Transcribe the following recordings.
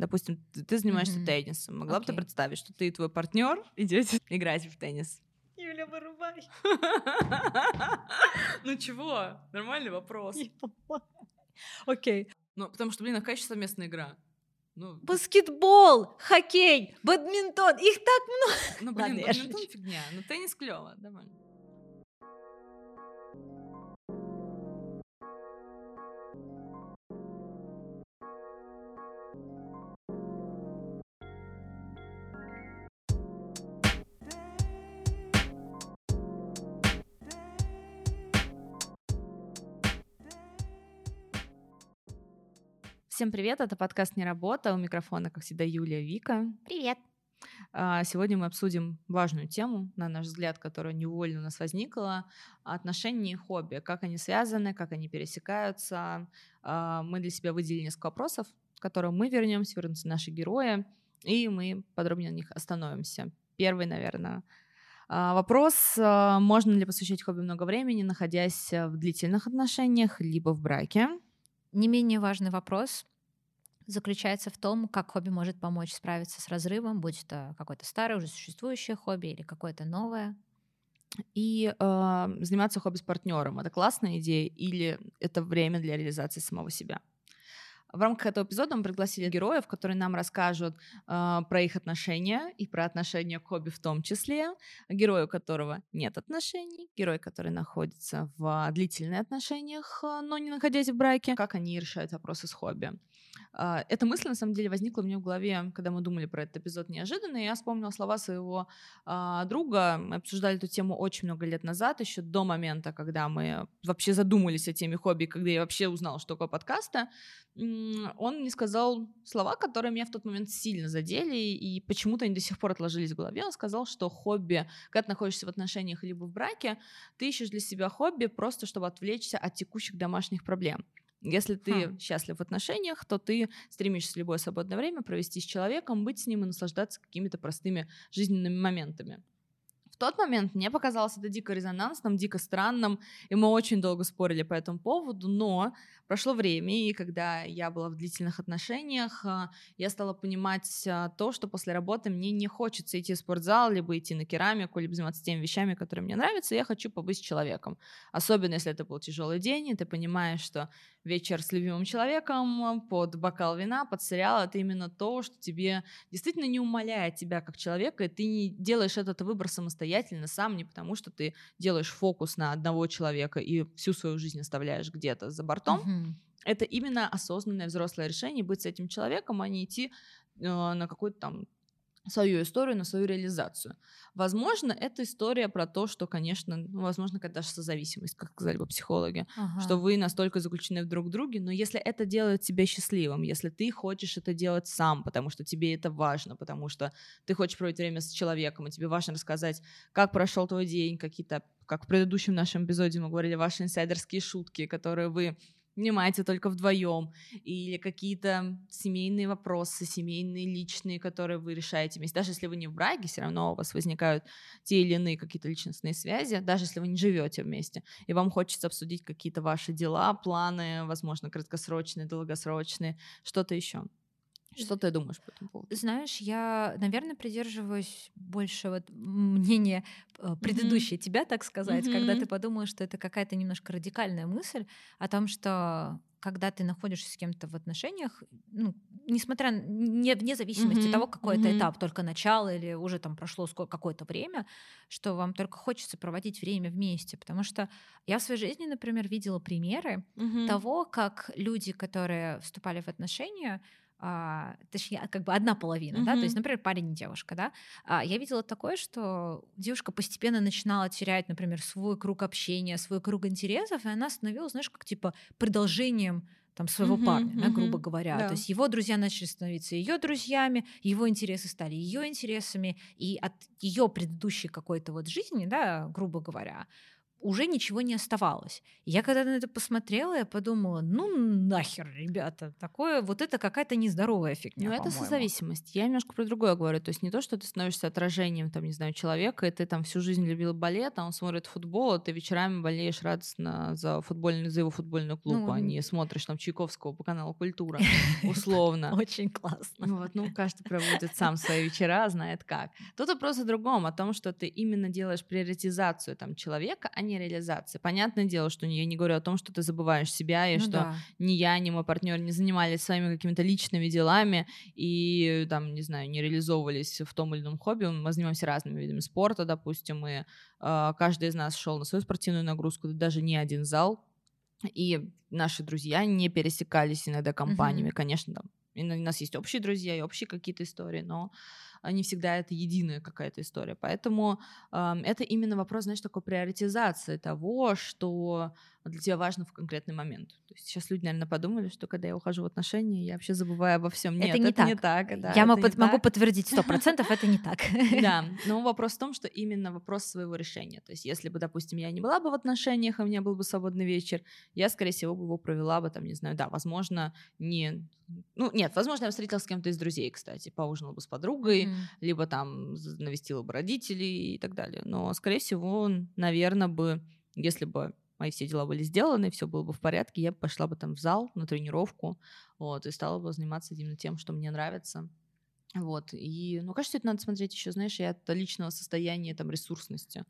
Допустим, ты, ты занимаешься Мгм. теннисом. Могла бы ты представить, что ты и твой партнер идете играть в теннис? Юля, вырубай. Ну чего? Нормальный вопрос. Окей. Ну, потому что, блин, а какая еще совместная игра? Ну, Баскетбол, хоккей, бадминтон, их так много. ну ладно, блин, я бадминтон фигня. Ну, теннис клево, давай. Всем привет, это подкаст «Не работа». У микрофона, как всегда, Юлия Вика. Привет. А, Сегодня мы обсудим важную тему, на наш взгляд, которая невольно у нас возникла. Отношения и хобби. Как они связаны, как они пересекаются. А, Мы для себя выделили несколько вопросов, к которым мы вернемся, вернутся наши герои, и мы подробнее на них остановимся. Первый, наверное, а, вопрос. Можно ли посвящать хобби много времени, находясь в длительных отношениях, либо в браке? Не менее важный вопрос заключается в том, как хобби может помочь справиться с разрывом, будь это какое-то старое, уже существующее хобби или какое-то новое. И э, заниматься хобби с партнером это классная идея или это время для реализации самого себя? В рамках этого эпизода мы пригласили героев, которые нам расскажут э, про их отношения и про отношения к хобби в том числе. Герой, у которого нет отношений, герой, который находится в длительных отношениях, но не находясь в браке, как они решают вопросы с хобби. А, Эта мысль, на самом деле, возникла у меня в голове, когда мы думали про этот эпизод неожиданно, и я вспомнила слова своего а, друга. Мы обсуждали эту тему очень много лет назад, еще до момента, когда мы вообще задумались о теме хобби, когда я вообще узнала, что такое подкаста. М, Он мне сказал слова, которые меня в тот момент сильно задели, и почему-то они до сих пор отложились в голове. Он сказал, что хобби, когда ты находишься в отношениях либо в браке, ты ищешь для себя хобби просто, чтобы отвлечься от текущих домашних проблем. Если ты Хм. счастлив в отношениях, то ты стремишься любое свободное время провести с человеком, быть с ним и наслаждаться какими-то простыми жизненными моментами. Тот момент мне показалось это дико резонансным, дико странным, и мы очень долго спорили по этому поводу, но прошло время, и когда я была в длительных отношениях, а, я стала понимать а, то, что после работы мне не хочется идти в спортзал, либо идти на керамику, либо заниматься теми вещами, которые мне нравятся, я хочу побыть с человеком. Особенно, если это был тяжелый день, и ты понимаешь, что вечер с любимым человеком, под бокал вина, под сериал, это именно то, что тебе действительно не умаляет тебя как человека, и ты не делаешь этот выбор самостоятельно сам, не потому что ты делаешь фокус на одного человека и всю свою жизнь оставляешь где-то за бортом. Мгм. Это именно осознанное взрослое решение быть с этим человеком, а не идти э, на какую-то там свою историю, на свою реализацию. Возможно, это история про то, что, конечно, ну, возможно, какая-то даже созависимость, как сказали бы психологи, Ага. что вы настолько заключены в друг друге, но если это делает тебя счастливым, если ты хочешь это делать сам, потому что тебе это важно, потому что ты хочешь проводить время с человеком, и тебе важно рассказать, как прошел твой день, какие-то, как в предыдущем нашем эпизоде мы говорили, ваши инсайдерские шутки, которые вы понимаете только вдвоем, или какие-то семейные вопросы, семейные, личные, которые вы решаете вместе. Даже если вы не в браке, все равно у вас возникают те или иные какие-то личностные связи, даже если вы не живете вместе, и вам хочется обсудить какие-то ваши дела, планы, возможно, краткосрочные, долгосрочные, что-то еще. Что ты думаешь по этому поводу? Знаешь, я, наверное, придерживаюсь больше вот мнения э, предыдущей тебя, так сказать, когда Мгм. ты подумала, что это какая-то немножко радикальная мысль о том, что когда ты находишься с кем-то в отношениях, ну, несмотря не вне зависимости от того, какой это мгм. этап, только начало или уже там прошло какое-то время, что вам только хочется проводить время вместе, потому что я в своей жизни, например, видела примеры того, как люди, которые вступали в отношения, а, точнее, как бы одна половина, да, то есть, например, парень и девушка, да, а, я видела такое, что девушка постепенно начинала терять, например, свой круг общения, свой круг интересов, и она становилась, знаешь, как типа продолжением там своего Мгм, парня, да, грубо говоря. да. То есть его друзья начали становиться ее друзьями, его интересы стали ее интересами, и от ее предыдущей какой-то вот жизни, да, грубо говоря, уже ничего не оставалось. Я когда на это посмотрела, я подумала, ну нахер, ребята, такое, вот это какая-то нездоровая фигня. Ну, это созависимость. Я немножко про другое говорю. То есть не то, что ты становишься отражением, там, не знаю, человека, и ты там всю жизнь любил балет, а он смотрит футбол, а ты вечерами болеешь радостно за, футбольный, за его футбольный клуб, ну, а не смотришь там Чайковского по каналу Культура, условно. Очень классно. Вот, ну, каждый проводит сам свои вечера, знает как. Тут вопрос о другом, о том, что ты именно делаешь приоритизацию там человека, а не реализации. Понятное дело, что я не говорю о том, что ты забываешь себя, и ну что да. ни я, ни мой партнер не занимались своими какими-то личными делами и там, не знаю, не реализовывались в том или ином хобби. Мы занимаемся разными видами спорта, допустим, и э, каждый из нас шел на свою спортивную нагрузку, даже не один зал. И наши друзья не пересекались иногда компаниями, mm-hmm. конечно, там у нас есть общие друзья и общие какие-то истории, но не всегда это единая какая-то история. Поэтому э, это именно вопрос, знаешь, такой приоритизации того, что для тебя важно в конкретный момент. То есть сейчас люди, наверное, подумали, что когда я ухожу в отношения, я вообще забываю обо всем. Нет, это не это так. Не так да, я могу, под, могу подтвердить сто процентов, это не так. Да, но вопрос в том, что именно вопрос своего решения. То есть если бы, допустим, я не была бы в отношениях, и у меня был бы свободный вечер, я, скорее всего, бы его провела бы, там, не знаю, да, возможно, не... Ну, нет, возможно, я встретилась с кем-то из друзей, кстати, поужинала бы с подругой, mm. либо там навестила бы родителей и так далее. Но, скорее всего, наверное, бы, если бы мои все дела были сделаны, все было бы в порядке, я пошла бы там в зал на тренировку, вот, и стала бы заниматься именно тем, что мне нравится. Вот, и, ну, кажется, это надо смотреть еще, знаешь, и от личного состояния, там, ресурсности.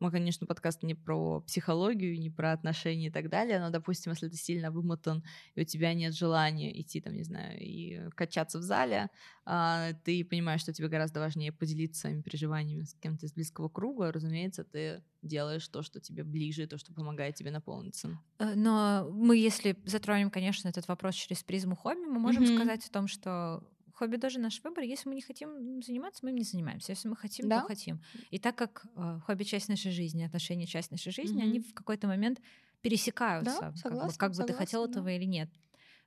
Мы, конечно, подкаст не про психологию, не про отношения и так далее, но, допустим, если ты сильно вымотан, и у тебя нет желания идти, там, не знаю, и качаться в зале, а, ты понимаешь, что тебе гораздо важнее поделиться своими переживаниями с кем-то из близкого круга, разумеется, ты делаешь то, что тебе ближе, то, что помогает тебе наполниться. Э, но мы, если затронем, конечно, этот вопрос через призму хобби, мы можем mm-hmm. сказать о том, что Хобби тоже наш выбор. Если мы не хотим заниматься, мы им не занимаемся. Если мы хотим, да? то хотим. И так как э, хобби часть нашей жизни, отношения часть нашей жизни, mm-hmm. они в какой-то момент пересекаются. Да, согласна, как бы, как бы ты хотел да. этого или нет.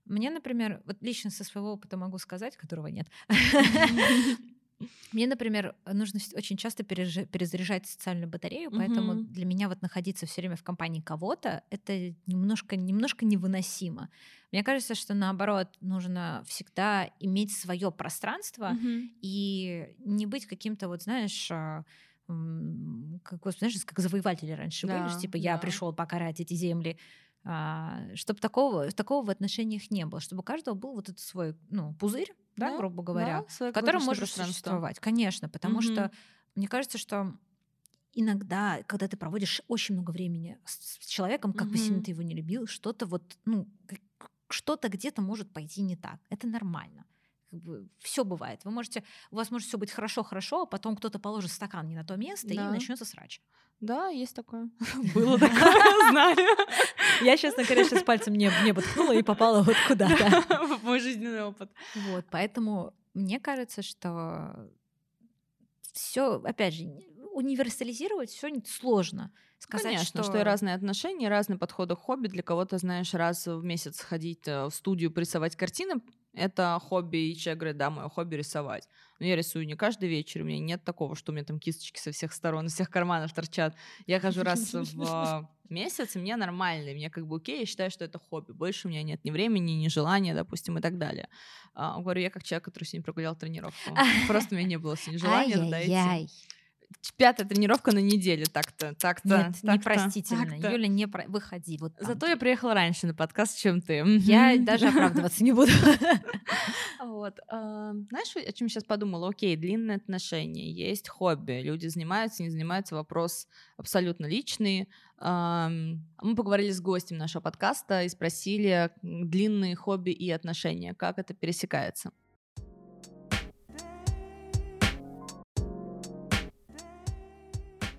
Мне, например, вот лично со своего опыта могу сказать, которого нет. Мне, например, нужно очень часто перезаряжать социальную батарею, поэтому угу. для меня вот находиться все время в компании кого-то это немножко, немножко невыносимо. Мне кажется, что наоборот нужно всегда иметь свое пространство угу. и не быть каким-то вот, знаешь, а, как, знаешь, как завоеватели раньше да, были, типа я пришел покорять эти земли. А, чтобы такого, такого в отношениях не было, чтобы у каждого был вот этот свой ну, пузырь, да, да грубо говоря, да, в котором может существовать. Конечно, потому угу. что мне кажется, что иногда, когда ты проводишь очень много времени с, с человеком, как угу. бы сильно ты его не любил, что-то вот, ну, что-то где-то может пойти не так. Это нормально. Как бы все бывает. Вы можете, у вас может все быть хорошо-хорошо, а потом кто-то положит стакан не на то место да. и начнется срач. Да, есть такое. Было такое, знаю. Я, честно говоря, сейчас пальцем не, не ткнула и попала вот куда-то. Мой жизненный опыт. Вот, поэтому мне кажется, что все, опять же, универсализировать все сложно. Сказать, Конечно, что... что и разные отношения, разные подходы к хобби. Для кого-то, знаешь, раз в месяц ходить э, в студию, рисовать картины, это хобби, и человек говорит, да, мое хобби рисовать. Но я рисую не каждый вечер, у меня нет такого, что у меня там кисточки со всех сторон, из всех карманов торчат. Я хожу раз в месяц, и мне нормально, и мне как бы окей, я считаю, что это хобби. Больше у меня нет ни времени, ни желания, допустим, и так далее. А, говорю, я как человек, который сегодня прогулял тренировку. Просто у меня не было сегодня желания туда идти пятая тренировка на неделе, так-то, так-то. Нет, так непростительно. Так-то. Юля, не про... выходи. Вот там. Зато я приехала раньше на подкаст, чем ты. Я даже оправдываться не буду. Вот. А, знаешь, о чем сейчас подумала? Окей, длинные отношения, есть хобби, люди занимаются, не занимаются, вопрос абсолютно личный. Мы поговорили с гостем нашего подкаста и спросили длинные хобби и отношения, как это пересекается.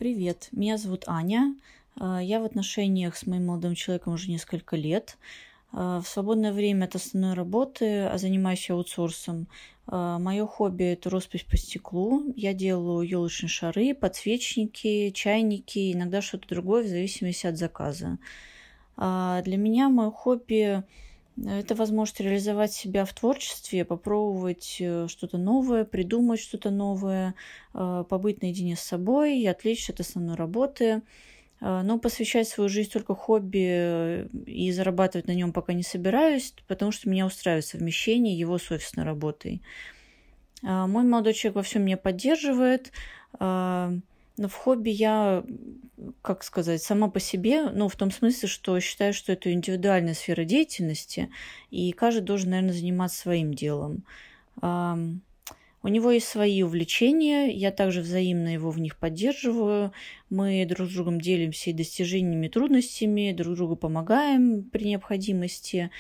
Привет, меня зовут Аня. А, я в отношениях с моим молодым человеком уже несколько лет. А, в свободное время от основной работы а занимаюсь аутсорсом. Мое хобби – это роспись по стеклу. Я делаю елочные шары, подсвечники, чайники, иногда что-то другое в зависимости от заказа. Для меня мое хобби это возможность реализовать себя в творчестве, попробовать э, что-то новое, придумать что-то новое, э, побыть наедине с собой и отвлечься от основной работы. но посвящать свою жизнь только хобби и зарабатывать на нем пока не собираюсь, потому что меня устраивает совмещение его с офисной работой. Мой молодой человек во всем меня поддерживает, но в хобби я, как сказать, сама по себе, ну, в том смысле, что считаю, что это индивидуальная сфера деятельности, и каждый должен, наверное, заниматься своим делом. У него есть свои увлечения, я также взаимно его в них поддерживаю. Мы друг с другом делимся и достижениями, и трудностями, друг другу помогаем при необходимости.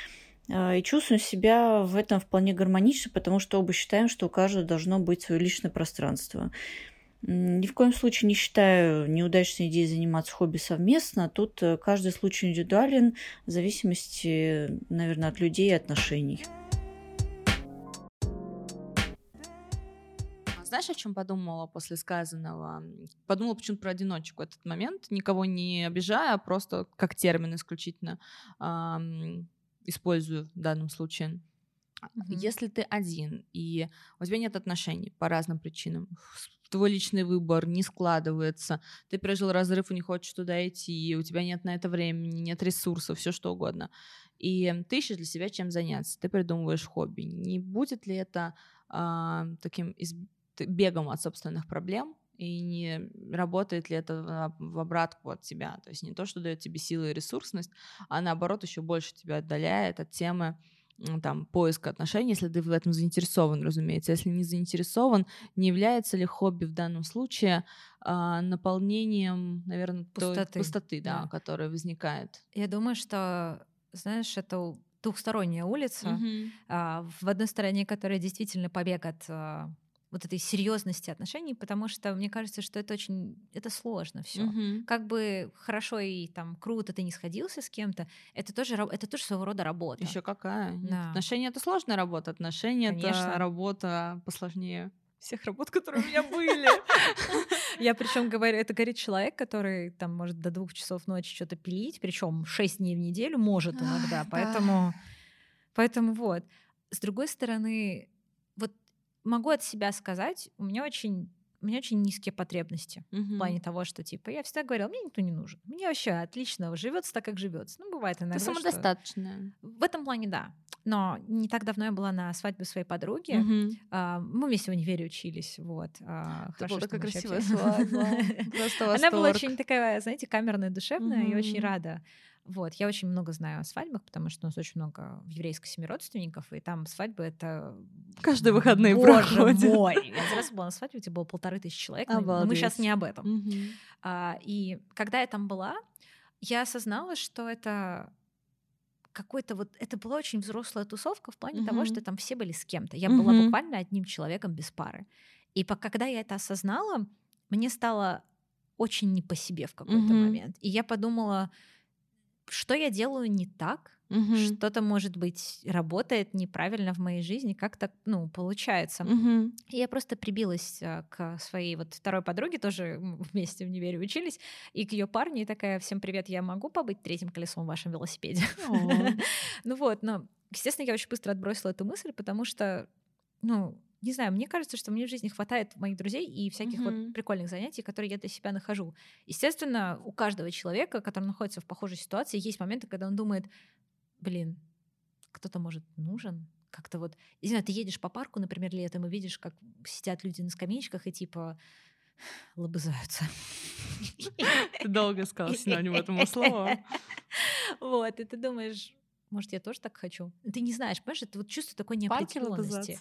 А, и чувствуем себя в этом вполне гармонично, потому что оба считаем, что у каждого должно быть свое личное пространство. Ни в коем случае не считаю неудачной идеей заниматься хобби совместно. Тут э, каждый случай индивидуален в зависимости, наверное, от людей и отношений. Знаешь, о чем подумала после сказанного? Подумала почему-то про одиночку этот момент, никого не обижая, а просто как термин исключительно эм, использую в данном случае. Mm-hmm. Если ты один и у тебя нет отношений по разным причинам, твой личный выбор не складывается, ты пережил разрыв и не хочешь туда идти, у тебя нет на это времени, нет ресурсов, все что угодно. И ты ищешь для себя чем заняться, ты придумываешь хобби. Не будет ли это э, таким из... бегом от собственных проблем, и не работает ли это в обратку от тебя. То есть не то, что дает тебе силы и ресурсность, а наоборот еще больше тебя отдаляет от темы там, поиска отношений, если ты в этом заинтересован, разумеется. Если не заинтересован, не является ли хобби в данном случае а, наполнением, наверное, пустоты, той пустоты да, да. которая возникает? Я думаю, что, знаешь, это двухсторонняя улица. Mm-hmm. А, в одной стороне, которая действительно побег от а, вот этой серьезности отношений, потому что мне кажется, что это очень это сложно все. Mm-hmm. Как бы хорошо и там круто ты не сходился с кем-то, это тоже это тоже своего рода работа. Еще какая? Да. Отношения это сложная работа, отношения Конечно. это работа посложнее всех работ, которые у меня были. Я причем говорю, это говорит человек, который там может до двух часов ночи что-то пилить, причем шесть дней в неделю может иногда, поэтому, поэтому вот. С другой стороны, могу от себя сказать, у меня очень у меня очень низкие потребности uh-huh. в плане того, что типа я всегда говорила, мне никто не нужен, мне вообще отлично живется так, как живется. Ну бывает иногда. Ты самодостаточная. Что... В этом плане да. Но не так давно я была на свадьбе своей подруги. Uh-huh. А, мы вместе в универе учились, вот. А, Это хорошо, была такая красивая свадьба. Она была очень такая, знаете, камерная, душевная и очень рада вот, я очень много знаю о свадьбах, потому что у нас очень много в еврейской семье родственников, и там свадьбы это... Каждые выходные Боже проходят. мой! Я один раз была на свадьбе, где было полторы тысячи человек, Обалдеть. но мы сейчас не об этом. Угу. А, и когда я там была, я осознала, что это какой-то вот это была очень взрослая тусовка в плане угу. того, что там все были с кем-то. Я угу. была буквально одним человеком без пары. И по, когда я это осознала, мне стало очень не по себе в какой-то угу. момент. И я подумала, что я делаю не так, угу. что-то, может быть, работает неправильно в моей жизни, как так, ну, получается. Угу. И я просто прибилась а, к своей вот второй подруге, тоже вместе в универе учились, и к ее парню, и такая, всем привет, я могу побыть третьим колесом в вашем велосипеде? Ну вот, но, естественно, я очень быстро отбросила эту мысль, потому что, ну, не знаю, мне кажется, что мне в жизни хватает моих друзей и всяких mm-hmm. вот прикольных занятий, которые я для себя нахожу. Естественно, у каждого человека, который находится в похожей ситуации, есть моменты, когда он думает, блин, кто-то может нужен, как-то вот, не знаю, ты едешь по парку, например, летом, и видишь, как сидят люди на скамеечках и типа лобызаются. Ты долго сказал синоним этому слову. Вот, и ты думаешь, может, я тоже так хочу? Ты не знаешь, понимаешь, это вот чувство такой неопределенности.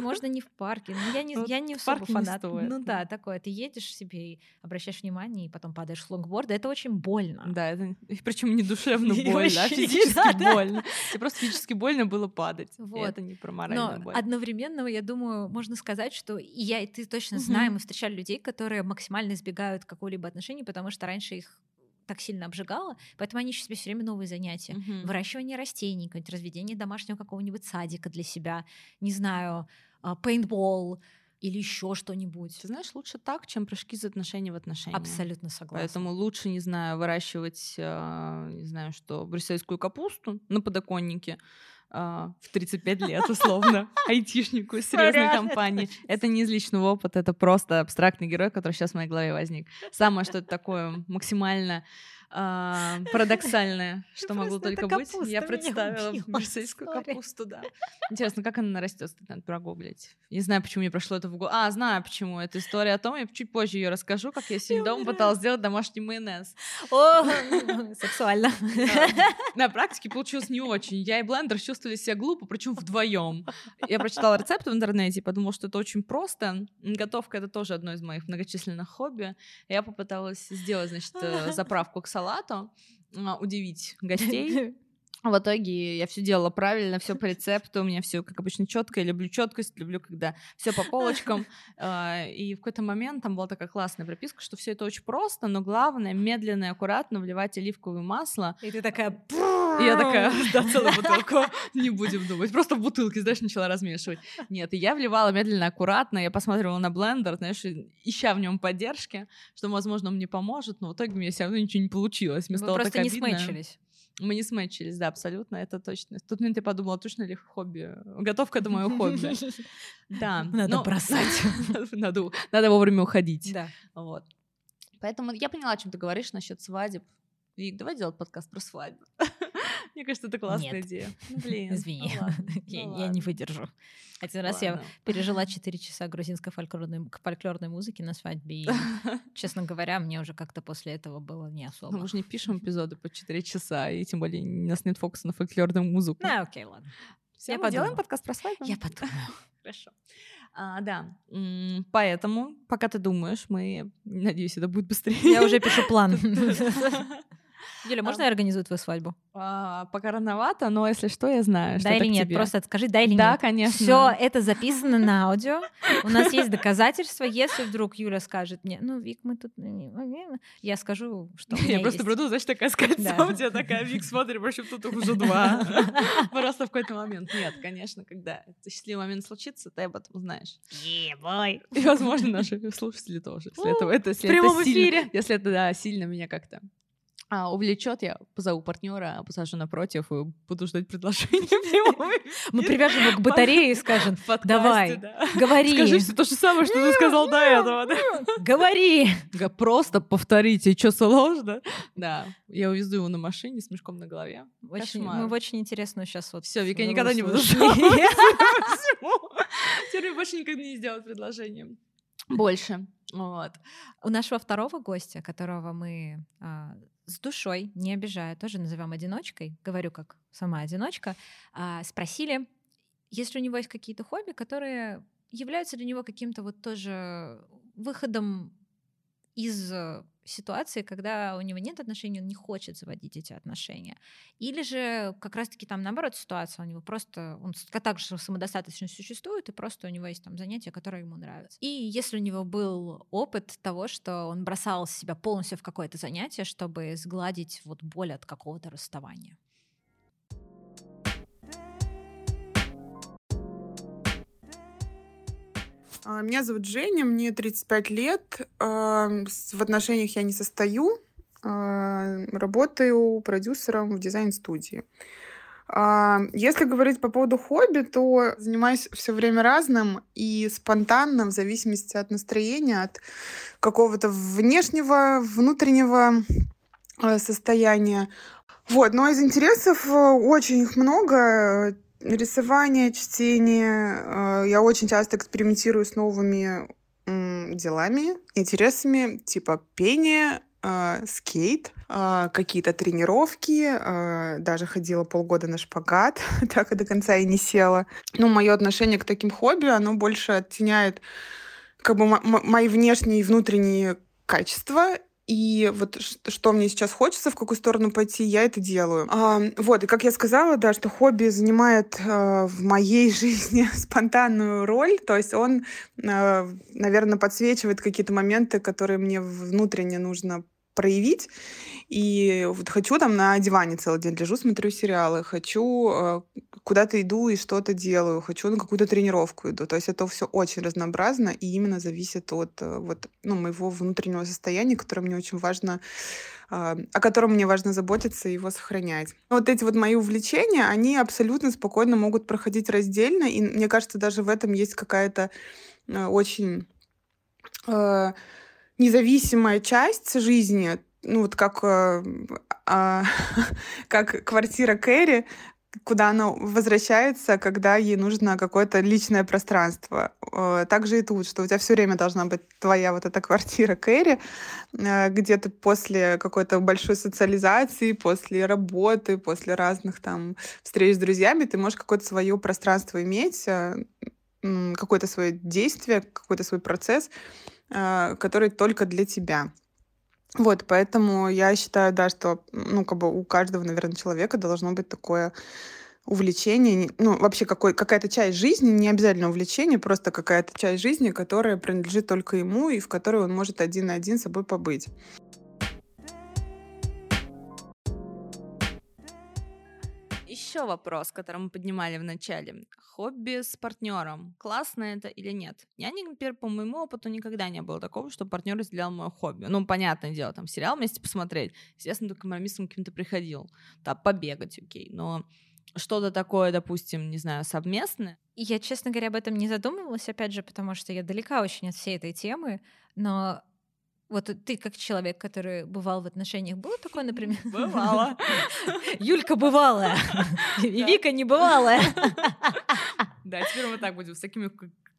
Можно не в парке. но я не, вот я не особо фанат. Не стоит, ну да, такое. Ты едешь себе и обращаешь внимание, и потом падаешь с лонгборда. Это очень больно. Да, это причем не душевно больно, а физически больно. Тебе просто физически больно было падать. Вот. Это не про моральную боль. одновременно, я думаю, можно сказать, что и я, и ты точно знаем, мы встречали людей, которые максимально избегают какого-либо отношения, потому что раньше их так сильно обжигало, поэтому они ищут себе все время новые занятия. Угу. Выращивание растений, разведение домашнего какого-нибудь садика для себя, не знаю, пейнтбол или еще что-нибудь. Ты знаешь, лучше так, чем прыжки из отношения в отношения. Абсолютно согласна. Поэтому лучше, не знаю, выращивать, а, не знаю, что, брюссельскую капусту на подоконнике, а, в 35 лет, условно, айтишнику из серьезной компании. Это не из личного опыта, это просто абстрактный герой, который сейчас в моей голове возник. Самое, что это такое максимально а, парадоксальное, что могло только быть. Я представила брюссельскую капусту, да. Интересно, как она нарастет, надо прогуглить. Не знаю, почему мне прошло это в голову. А, знаю почему. Это история о том, я чуть позже ее расскажу, как я сегодня дома пыталась сделать домашний майонез. О, сексуально. На практике получилось не очень. Я и блендер чувствовали себя глупо, причем вдвоем. Я прочитала рецепт в интернете и подумала, что это очень просто. Готовка — это тоже одно из моих многочисленных хобби. Я попыталась сделать, значит, э, заправку к салату, а, удивить гостей. В итоге я все делала правильно, все по рецепту, у меня все, как обычно, четко. Я люблю четкость, люблю, когда все по полочкам. А, и в какой-то момент там была такая классная прописка, что все это очень просто, но главное медленно и аккуратно вливать оливковое масло. И ты такая. И я такая, да, целую бутылку, не будем думать. Просто в бутылке, знаешь, начала размешивать. Нет, и я вливала медленно, аккуратно, я посмотрела на блендер, знаешь, ища в нем поддержки, что, возможно, он мне поможет, но в итоге у меня все равно ничего не получилось. Мне Вы просто не обидно. смычились. Мы не смычились, да, абсолютно, это точно. В тот момент я подумала, точно ли хобби? Готовка — это мое хобби. Да. Надо бросать. Надо вовремя уходить. Да. Вот. Поэтому я поняла, о чем ты говоришь насчет свадеб. Вик, давай делать подкаст про свадьбу. Мне кажется, это классная Нет. идея. Ну, блин. Извини, ну ладно, я, ну я не выдержу. Один раз я ладно. пережила 4 часа грузинской фольклорной, фольклорной музыки на свадьбе, и, честно говоря, мне уже как-то после этого было не Ну, особо. мы же не пишем эпизоды по 4 часа, и тем более у нас нет фокуса на фольклорную музыку. Да, окей, ладно. Всё, я мы делаем подумаю. подкаст про свадьбу? Я подумаю. Хорошо. А, да, поэтому, пока ты думаешь, мы, надеюсь, это будет быстрее. Я уже пишу план. Юля, можно я организую твою свадьбу? А, Пока рановато, но если что, я знаю, Да или нет? тебе. Просто скажи да или Да, нет. конечно. Все это записано на аудио. У нас есть доказательства. Если вдруг Юля скажет мне, ну, Вик, мы тут... не могли», Я скажу, что Я просто есть. приду, знаешь, такая с кольцом, Да. у тебя такая, Вик, смотри, в общем, тут уже два. Просто в какой-то момент. Нет, конечно, когда счастливый момент случится, ты об этом знаешь. И, возможно, наши слушатели тоже. Если это, это, если в прямом эфире. если это, да, сильно меня как-то а, увлечет, я позову партнера, посажу напротив и буду ждать предложения Мы привяжем его к батарее и скажем, давай, да. говори, Скажи все то же самое, что ты сказал до этого. говори. Просто повторите, что сложно. Да, я увезу его на машине с мешком на голове. Мы в очень интересную сейчас вот... Все, Вика, я никогда не буду? Теперь больше никогда не сделать предложение. Больше. Вот. У нашего второго гостя, которого мы а, с душой, не обижая, тоже назовем одиночкой, говорю как сама одиночка, а, спросили, если у него есть какие-то хобби, которые являются для него каким-то вот тоже выходом из э, ситуации, когда у него нет отношений, он не хочет заводить эти отношения. Или же как раз-таки там наоборот ситуация, у него просто, он с- также самодостаточно существует, и просто у него есть там занятия, которые ему нравятся. И если у него был опыт того, что он бросал себя полностью в какое-то занятие, чтобы сгладить вот боль от какого-то расставания. Меня зовут Женя, мне 35 лет. а, В отношениях я не состою. а, Работаю продюсером в дизайн-студии. А, Если говорить по поводу хобби, то занимаюсь все время разным и спонтанно, в зависимости от настроения, от какого-то внешнего, внутреннего э, состояния. Вот, но из интересов э, очень их много. Рисование, чтение. э, Я очень часто экспериментирую с новыми делами, интересами, типа пение, э, скейт, э, какие-то тренировки. Даже ходила полгода на шпагат, так и до конца и не села. Ну, мое отношение к таким хобби, оно больше оттеняет как бы мо- мо- мои внешние и внутренние качества и вот что мне сейчас хочется, в какую сторону пойти, я это делаю. А, вот, и как я сказала, да, что хобби занимает э, в моей жизни спонтанную роль, то есть он, наверное, подсвечивает какие-то моменты, которые мне внутренне нужно проявить. И вот хочу там на диване целый день лежу, смотрю сериалы, хочу э, куда-то иду и что-то делаю, хочу на какую-то тренировку иду. То есть это все очень разнообразно и именно зависит от э, вот, ну, моего внутреннего состояния, которое мне очень важно а, о котором мне важно заботиться и его сохранять. Вот эти вот мои увлечения, они абсолютно спокойно могут проходить раздельно, и мне кажется, даже в этом есть какая-то э, очень независимая часть жизни, ну вот как, э, э, как квартира Кэрри, куда она возвращается, когда ей нужно какое-то личное пространство. Э, также и тут, что у тебя все время должна быть твоя вот эта квартира Кэрри, э, где ты после какой-то большой социализации, после работы, после разных там встреч с друзьями, ты можешь какое-то свое пространство иметь, э, какое-то свое действие, какой-то свой процесс, который только для тебя. Вот, поэтому я считаю, да, что, ну, как бы у каждого, наверное, человека должно быть такое увлечение, ну, вообще какой, какая-то часть жизни, не обязательно увлечение, просто какая-то часть жизни, которая принадлежит только ему и в которой он может один на один с собой побыть. Еще вопрос, который мы поднимали в начале. Хобби с партнером. Классно это или нет? Я, например, по моему опыту никогда не было такого, что партнер разделял мое хобби. Ну, понятное дело, там сериал вместе посмотреть. Естественно, только компромиссом каким-то приходил. Там побегать, окей. Но что-то такое, допустим, не знаю, совместное. Я, честно говоря, об этом не задумывалась, опять же, потому что я далека очень от всей этой темы, но вот ты как человек, который бывал в отношениях, было такое, например? Бывало. Юлька бывалая, и Вика не бывалая. Да, теперь мы так будем с такими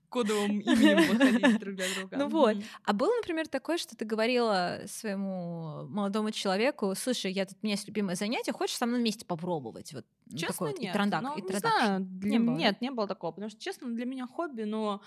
кодовым именем выходить друг для друга. Ну вот. А было, например, такое, что ты говорила своему молодому человеку, слушай, я тут, у меня есть любимое занятие, хочешь со мной вместе попробовать? Вот Честно, нет. И трандак, ну, и не знаю, для... не было. Нет, не было такого, потому что, честно, для меня хобби, но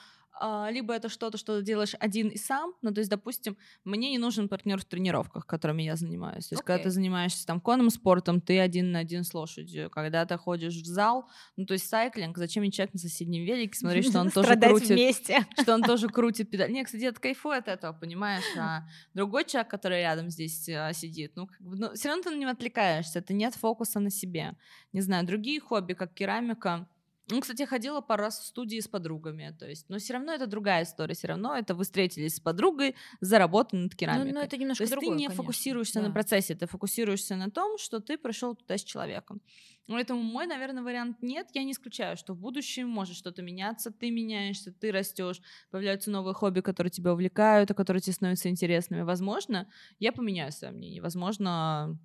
либо это что-то, что ты делаешь один и сам, ну, то есть, допустим, мне не нужен партнер в тренировках, которыми я занимаюсь. То есть, okay. когда ты занимаешься там конным спортом, ты один на один с лошадью. Когда ты ходишь в зал, ну, то есть, сайклинг, зачем мне человек на соседнем велике, смотреть, что он тоже крутит... вместе. Что он тоже крутит педаль. Не, кстати, это кайфует от этого, понимаешь? А другой человек, который рядом здесь а, сидит, ну, как бы, ну, все равно ты на него отвлекаешься, это нет фокуса на себе. Не знаю, другие хобби, как керамика, ну, кстати, я ходила пару раз в студии с подругами, то есть, но все равно это другая история, все равно это вы встретились с подругой за работу над керамикой. Ну, но это немножко то есть другое, ты не конечно. фокусируешься да. на процессе, ты фокусируешься на том, что ты пришел туда с человеком. Поэтому мой, наверное, вариант нет. Я не исключаю, что в будущем может что-то меняться, ты меняешься, ты растешь, появляются новые хобби, которые тебя увлекают, а которые тебе становятся интересными. Возможно, я поменяю свое мнение. Возможно,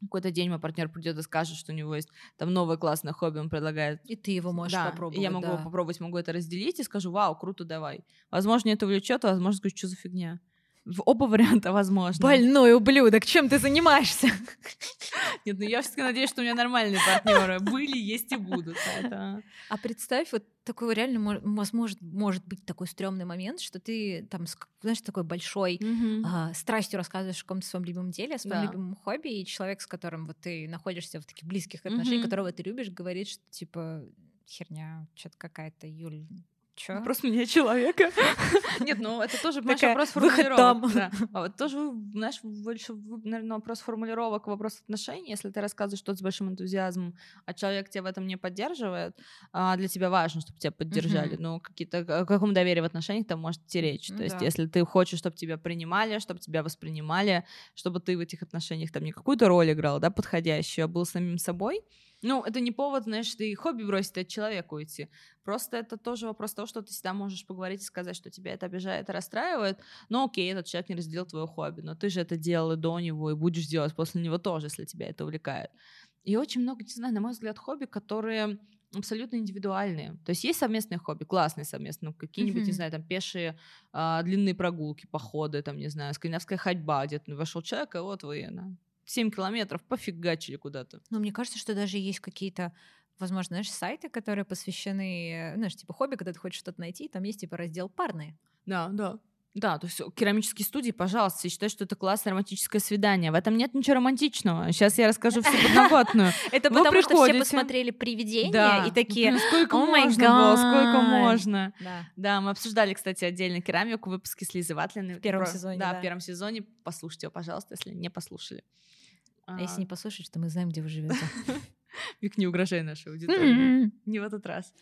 какой-то день мой партнер придет и скажет, что у него есть там новое классное хобби, он предлагает. И ты его можешь да, попробовать. И я могу да. попробовать, могу это разделить и скажу, вау, круто, давай. Возможно, это увлечет, а возможно, скажу, что за фигня. В оба варианта возможно. Больной ублюдок, чем ты занимаешься? Нет, ну я все-таки надеюсь, что у меня нормальные партнеры были, есть и будут. Это... А представь, вот такой реально может, может быть такой стрёмный момент, что ты там, знаешь, такой большой mm-hmm. а, страстью рассказываешь о каком-то своем любимом деле, о своем да. любимом хобби, и человек, с которым вот ты находишься в таких близких отношениях, mm-hmm. которого ты любишь, говорит, что типа херня, что-то какая-то, Юль, Чё? Вопрос меня человека. Нет, ну это тоже наш вопрос формулировок. Да. А вот тоже, знаешь, больше, наверное, вопрос формулировок, вопрос отношений. Если ты рассказываешь что-то с большим энтузиазмом, а человек тебя в этом не поддерживает, а для тебя важно, чтобы тебя поддержали. Ну, какие-то, о каком доверии в отношениях там может идти речь. То есть, если ты хочешь, чтобы тебя принимали, чтобы тебя воспринимали, чтобы ты в этих отношениях там не какую-то роль играл, да, подходящую, а был самим собой, ну, это не повод, знаешь, ты хобби бросить, от человека уйти. Просто это тоже вопрос того, что ты всегда можешь поговорить и сказать, что тебя это обижает и расстраивает. Ну, окей, этот человек не разделил твое хобби, но ты же это делал и до него, и будешь делать после него тоже, если тебя это увлекает. И очень много, не знаю, на мой взгляд, хобби, которые абсолютно индивидуальные. То есть есть совместные хобби, классные совместные, ну, какие-нибудь, mm-hmm. не знаю, там пешие а, длинные прогулки, походы, там, не знаю, скандинавская ходьба, где-то вошел человек, и вот вы, да, 7 километров пофигачили куда-то. Но мне кажется, что даже есть какие-то возможно, знаешь, сайты, которые посвящены, знаешь, типа хобби, когда ты хочешь что-то найти, там есть типа раздел парные. Да, да. Да, то есть керамические студии, пожалуйста, я считаю, что это классное романтическое свидание. В этом нет ничего романтичного. Сейчас я расскажу всю подноготную. Это потому что все посмотрели «Привидение» и такие «Сколько можно было, сколько можно». Да, мы обсуждали, кстати, отдельно керамику в выпуске с Лизой Ватлиной. В первом сезоне, Да, в первом сезоне. Послушайте его, пожалуйста, если не послушали. А если не послушать, то мы знаем, где вы живете. Вик, не угрожай нашей аудитории. Не в этот раз.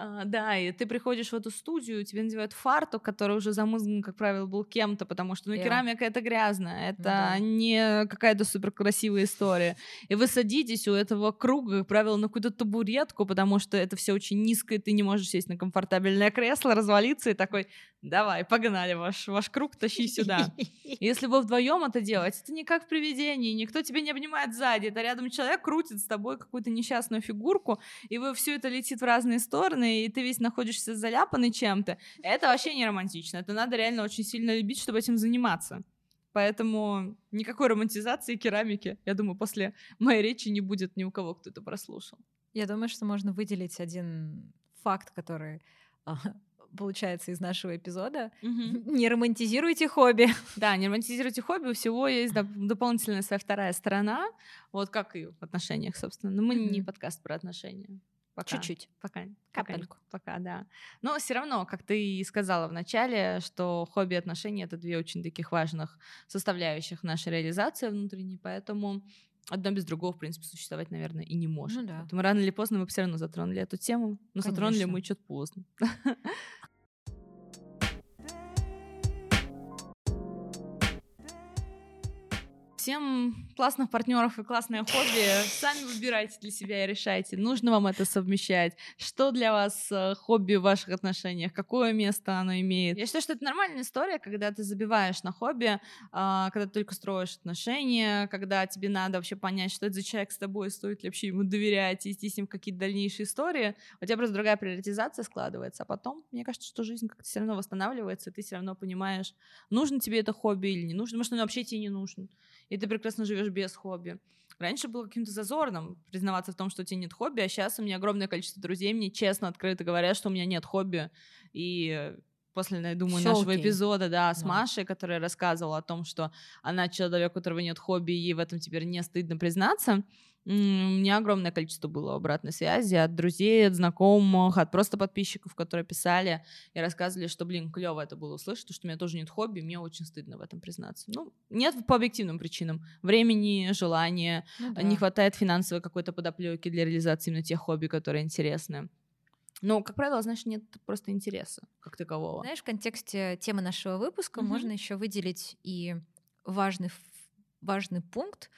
А, да, и ты приходишь в эту студию, тебе надевают фартук, который уже замызган, как правило, был кем-то, потому что, ну, yeah. керамика — это грязно, это да. не какая-то супер красивая история. И вы садитесь у этого круга, как правило, на какую-то табуретку, потому что это все очень низко, и ты не можешь сесть на комфортабельное кресло, развалиться и такой, давай, погнали ваш, ваш круг, тащи сюда. Если вы вдвоем это делаете, это не как в привидении, никто тебя не обнимает сзади, это рядом человек крутит с тобой какую-то несчастную фигурку, и вы все это летит в разные стороны, и ты весь находишься заляпанный чем-то, это вообще не романтично. Это надо реально очень сильно любить, чтобы этим заниматься. Поэтому никакой романтизации керамики, я думаю, после моей речи не будет ни у кого, кто это прослушал. Я думаю, что можно выделить один факт, который а, получается из нашего эпизода. Угу. Не романтизируйте хобби. Да, не романтизируйте хобби. У всего есть дополнительная своя вторая сторона. Вот как и в отношениях, собственно. Но мы угу. не подкаст про отношения. Пока. Чуть-чуть. Пока. Капельку. Пока, пока, да. Но все равно, как ты и сказала в начале, что хобби и отношения — это две очень таких важных составляющих нашей реализации внутренней, поэтому одно без другого, в принципе, существовать, наверное, и не может. Ну, да. Поэтому рано или поздно мы все равно затронули эту тему, но Конечно. затронули мы чуть поздно. Всем классных партнеров и классное хобби. Сами выбирайте для себя и решайте, нужно вам это совмещать. Что для вас э, хобби в ваших отношениях? Какое место оно имеет? Я считаю, что это нормальная история, когда ты забиваешь на хобби, а, когда ты только строишь отношения, когда тебе надо вообще понять, что это за человек с тобой, стоит ли вообще ему доверять, идти с ним в какие-то дальнейшие истории. У тебя просто другая приоритизация складывается, а потом, мне кажется, что жизнь как-то все равно восстанавливается, и ты все равно понимаешь, нужно тебе это хобби или не нужно, может, оно вообще тебе не нужно и ты прекрасно живешь без хобби. Раньше было каким-то зазорным признаваться в том, что у тебя нет хобби, а сейчас у меня огромное количество друзей мне честно, открыто говорят, что у меня нет хобби. И после, я думаю, Всё нашего окей. эпизода, да, с да. Машей, которая рассказывала о том, что она человек, у которого нет хобби, и ей в этом теперь не стыдно признаться. У меня огромное количество было обратной связи от друзей, от знакомых, от просто подписчиков, которые писали и рассказывали, что, блин, клево это было услышать, что у меня тоже нет хобби, мне очень стыдно в этом признаться. Ну, нет по объективным причинам. Времени, желания, ну, да. не хватает финансовой какой-то подоплеки для реализации именно тех хобби, которые интересны. Но, как правило, знаешь, нет просто интереса как такового. Знаешь, в контексте темы нашего выпуска mm-hmm. можно еще выделить и важный, важный пункт,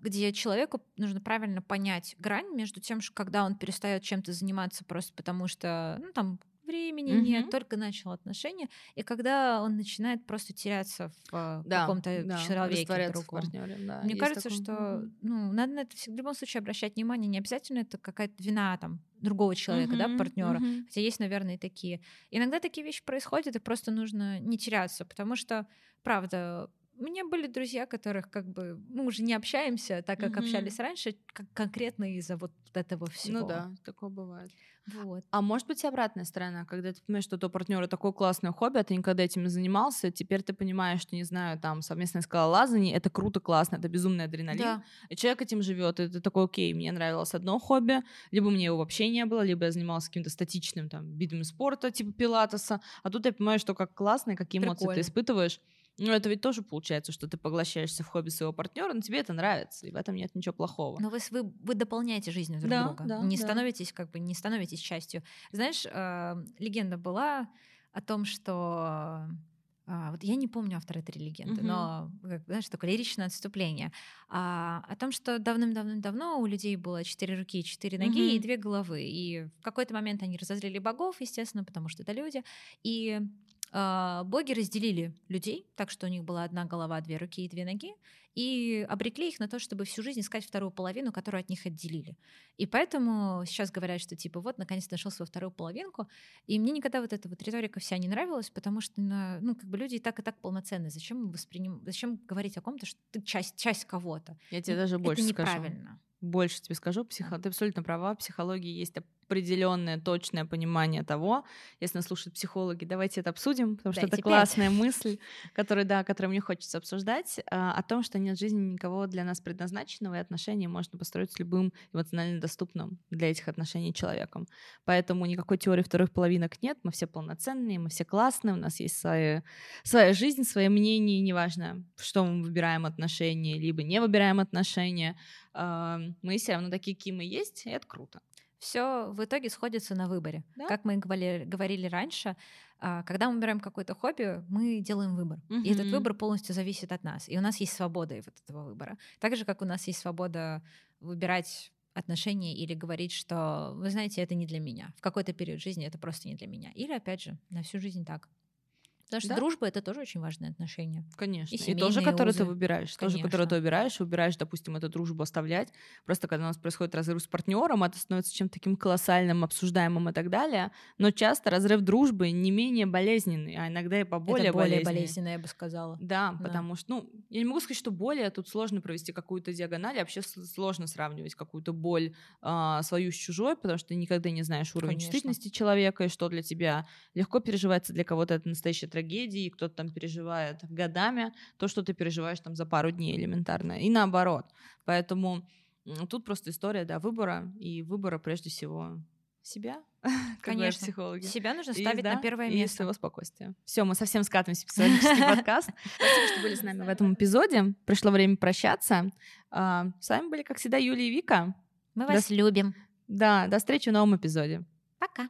где человеку нужно правильно понять грань между тем, что когда он перестает чем-то заниматься просто потому, что ну, там времени mm-hmm. нет, только начал отношения, и когда он начинает просто теряться в а, да, каком-то да, человеке другом. Да, Мне кажется, такой... что ну, надо на это в любом случае обращать внимание. Не обязательно это какая-то вина там другого человека, mm-hmm, да, партнера. Mm-hmm. Хотя есть, наверное, и такие. Иногда такие вещи происходят, и просто нужно не теряться, потому что, правда, у меня были друзья, которых как бы мы уже не общаемся так, как mm-hmm. общались раньше, как конкретно из-за вот этого всего. Ну да, такое бывает. Вот. А может быть обратная сторона, когда ты понимаешь, что у партнера такое классное хобби, а ты никогда этим не занимался, теперь ты понимаешь, что, не знаю, там совместное скалолазание, это круто, классно, это безумный адреналин, да. и человек этим живет, и ты такой, окей, мне нравилось одно хобби, либо мне его вообще не было, либо я занимался каким-то статичным там видом спорта, типа пилатеса, а тут я понимаю, что как классно, и какие эмоции Прикольно. ты испытываешь, ну, это ведь тоже получается, что ты поглощаешься в хобби своего партнера, но тебе это нравится, и в этом нет ничего плохого. Но вы, вы, вы дополняете жизнь друг да, друга. Да, не да. становитесь, как бы, не становитесь частью. Знаешь, э, легенда была о том, что а, вот я не помню автора этой легенды, uh-huh. но, как, знаешь, такое лиричное отступление. А, о том, что давным-давным-давно у людей было четыре руки, четыре ноги uh-huh. и две головы. И в какой-то момент они разозлили богов, естественно, потому что это люди. И боги разделили людей, так что у них была одна голова, две руки и две ноги, и обрекли их на то, чтобы всю жизнь искать вторую половину, которую от них отделили. И поэтому сейчас говорят, что типа вот, наконец нашел свою вторую половинку. И мне никогда вот эта вот риторика вся не нравилась, потому что, ну, как бы люди и так, и так полноценны. Зачем восприним... Зачем говорить о ком-то, что ты часть, часть кого-то? Я тебе даже больше Это скажу. неправильно больше тебе скажу, психо... ты абсолютно права, в психологии есть определенное, точное понимание того, если нас слушают психологи, давайте это обсудим, потому что Дайте это классная мысль, которую, да, которую мне хочется обсуждать, а, о том, что нет жизни никого для нас предназначенного, и отношения можно построить с любым эмоционально доступным для этих отношений человеком. Поэтому никакой теории вторых половинок нет, мы все полноценные, мы все классные, у нас есть свои, своя жизнь, свои мнения, неважно, что мы выбираем отношения, либо не выбираем отношения, а, мы все равно такие, какие мы есть, и это круто все в итоге сходится на выборе. Да? Как мы говорили, говорили раньше, а, когда мы выбираем какое-то хобби, мы делаем выбор. Угу. И этот выбор полностью зависит от нас. И у нас есть свобода вот этого выбора. Так же, как у нас есть свобода выбирать отношения или говорить, что, вы знаете, это не для меня. В какой-то период жизни это просто не для меня. Или, опять же, на всю жизнь так. Потому что да? дружба это тоже очень важное отношение. Конечно. И, и тоже, которое ты выбираешь. Конечно. Тоже, которое ты выбираешь, выбираешь, допустим, эту дружбу оставлять. Просто когда у нас происходит разрыв с партнером, это становится чем-то таким колоссальным, обсуждаемым и так далее. Но часто разрыв дружбы не менее болезненный, а иногда и поболее это более болезненный. болезненный, я бы сказала. Да, да, потому что, ну, я не могу сказать, что более, тут сложно провести какую-то диагональ, вообще сложно сравнивать какую-то боль э, свою с чужой, потому что ты никогда не знаешь уровень Конечно. чувствительности человека, и что для тебя легко переживается, для кого-то это настоящая трагедия, и кто-то там переживает годами то, что ты переживаешь там за пару дней элементарно, и наоборот. Поэтому тут просто история, да, выбора, и выбора прежде всего себя, Конечно. психологи. Себя нужно ставить и, да, на первое место. И своего спокойствия. Все, мы совсем скатываемся в психологический подкаст. Спасибо, что были с нами в этом эпизоде. Пришло время прощаться. А, с вами были, как всегда, Юлия и Вика. Мы вас любим. Да, до встречи в новом эпизоде. Пока.